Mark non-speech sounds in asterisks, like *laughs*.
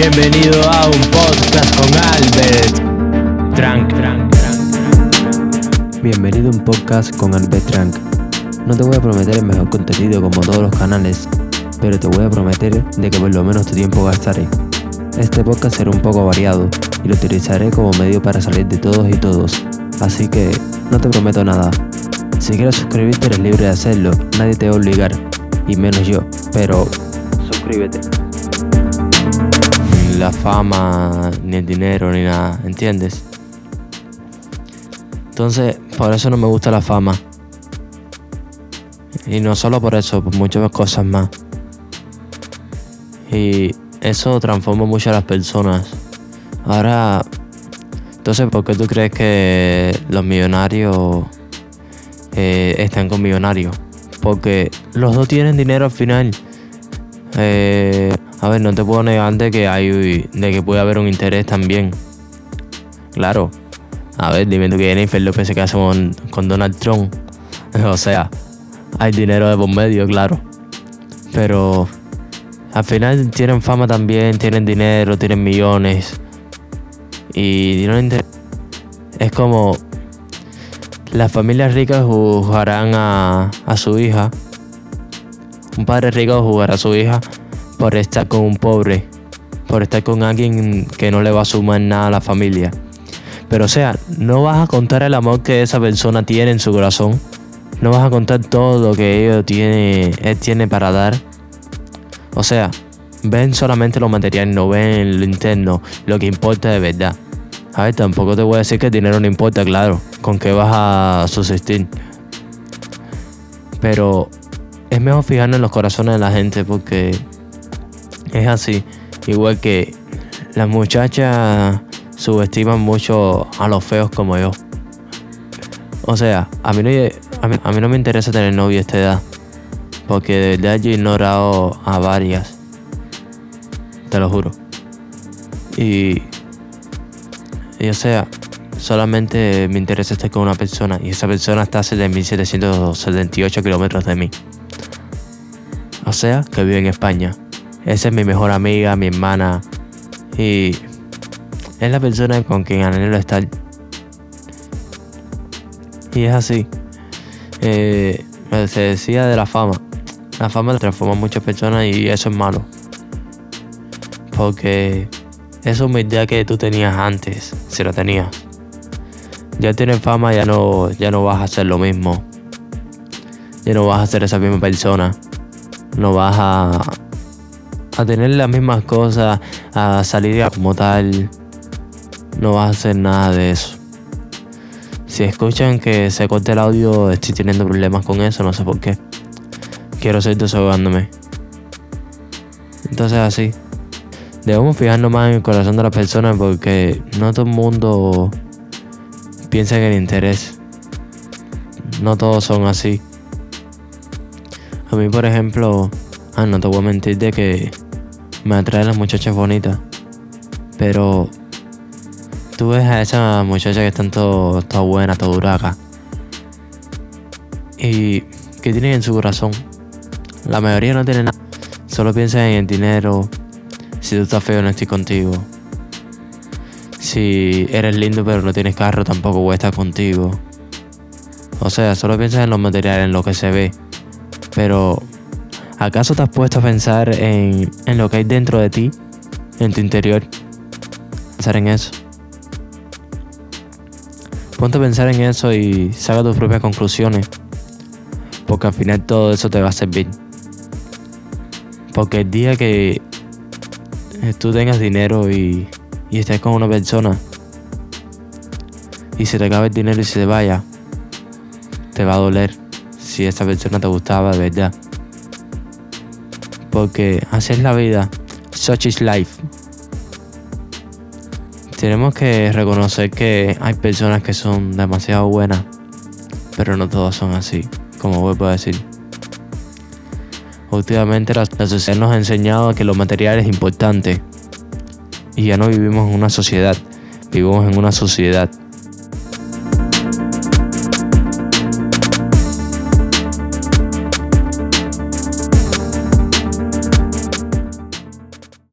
Bienvenido a un podcast con Albert Trank. Bienvenido a un podcast con Albert Trank. No te voy a prometer el mejor contenido como todos los canales, pero te voy a prometer de que por lo menos tu tiempo gastaré. Este podcast será un poco variado y lo utilizaré como medio para salir de todos y todos, así que no te prometo nada. Si quieres suscribirte eres libre de hacerlo, nadie te va a obligar, y menos yo, pero suscríbete. La fama, ni el dinero, ni nada, ¿entiendes? Entonces, por eso no me gusta la fama. Y no solo por eso, por muchas cosas más. Y eso transforma mucho a las personas. Ahora, entonces, ¿por qué tú crees que los millonarios eh, están con millonarios? Porque los dos tienen dinero al final. Eh, a ver, no te puedo negar de que hay, de que puede haber un interés también. Claro. A ver, dime tú que Jennifer López se casa con, Donald Trump. *laughs* o sea, hay dinero de por medio, claro. Pero al final tienen fama también, tienen dinero, tienen millones. Y no es como las familias ricas juzgarán a, a su hija. Un padre rico jugará a su hija por estar con un pobre, por estar con alguien que no le va a sumar nada a la familia. Pero o sea, no vas a contar el amor que esa persona tiene en su corazón. No vas a contar todo lo que ellos tiene, él tiene para dar. O sea, ven solamente lo material, no ven lo interno, lo que importa de verdad. A ver, tampoco te voy a decir que el dinero no importa, claro, con qué vas a subsistir. Pero es mejor fijarnos en los corazones de la gente porque es así. Igual que las muchachas subestiman mucho a los feos como yo. O sea, a mí no, a mí, no me interesa tener novio a esta edad. Porque de verdad yo he ignorado a varias. Te lo juro. Y, y o sea, solamente me interesa estar con una persona. Y esa persona está a 7.778 kilómetros de mí. O sea, que vive en España. Esa es mi mejor amiga, mi hermana. Y es la persona con quien anhelo estar. Y es así. Eh, se decía de la fama. La fama transforma a muchas personas y eso es malo. Porque esa humildad que tú tenías antes, si lo tenías, ya tienes fama, ya no, ya no vas a hacer lo mismo. Ya no vas a ser esa misma persona. No vas a, a tener las mismas cosas, a salir como tal. No vas a hacer nada de eso. Si escuchan que se corta el audio, estoy teniendo problemas con eso, no sé por qué. Quiero seguir desahogándome. Entonces así. Debemos fijarnos más en el corazón de las personas porque no todo el mundo piensa en el interés. No todos son así. A mí, por ejemplo, ah, no te voy a mentir de que me atraen las muchachas bonitas. Pero tú ves a esa muchacha que están todo, toda buena, toda duraca. Y que tienen en su corazón. La mayoría no tienen nada. Solo piensan en el dinero. Si tú estás feo, no estoy contigo. Si eres lindo pero no tienes carro, tampoco voy a estar contigo. O sea, solo piensas en los materiales, en lo que se ve. Pero, ¿acaso te has puesto a pensar en, en lo que hay dentro de ti? En tu interior. Pensar en eso. Ponte a pensar en eso y saca tus propias conclusiones. Porque al final todo eso te va a servir. Porque el día que tú tengas dinero y y estás con una persona y se te acaba el dinero y se te vaya, te va a doler si esa persona te gustaba de verdad. Porque así es la vida. Such is life. Tenemos que reconocer que hay personas que son demasiado buenas, pero no todas son así, como vuelvo a decir. Últimamente la, sociedad nos ha enseñado que lo material es importante y ya no vivimos en una sociedad, vivimos en una sociedad.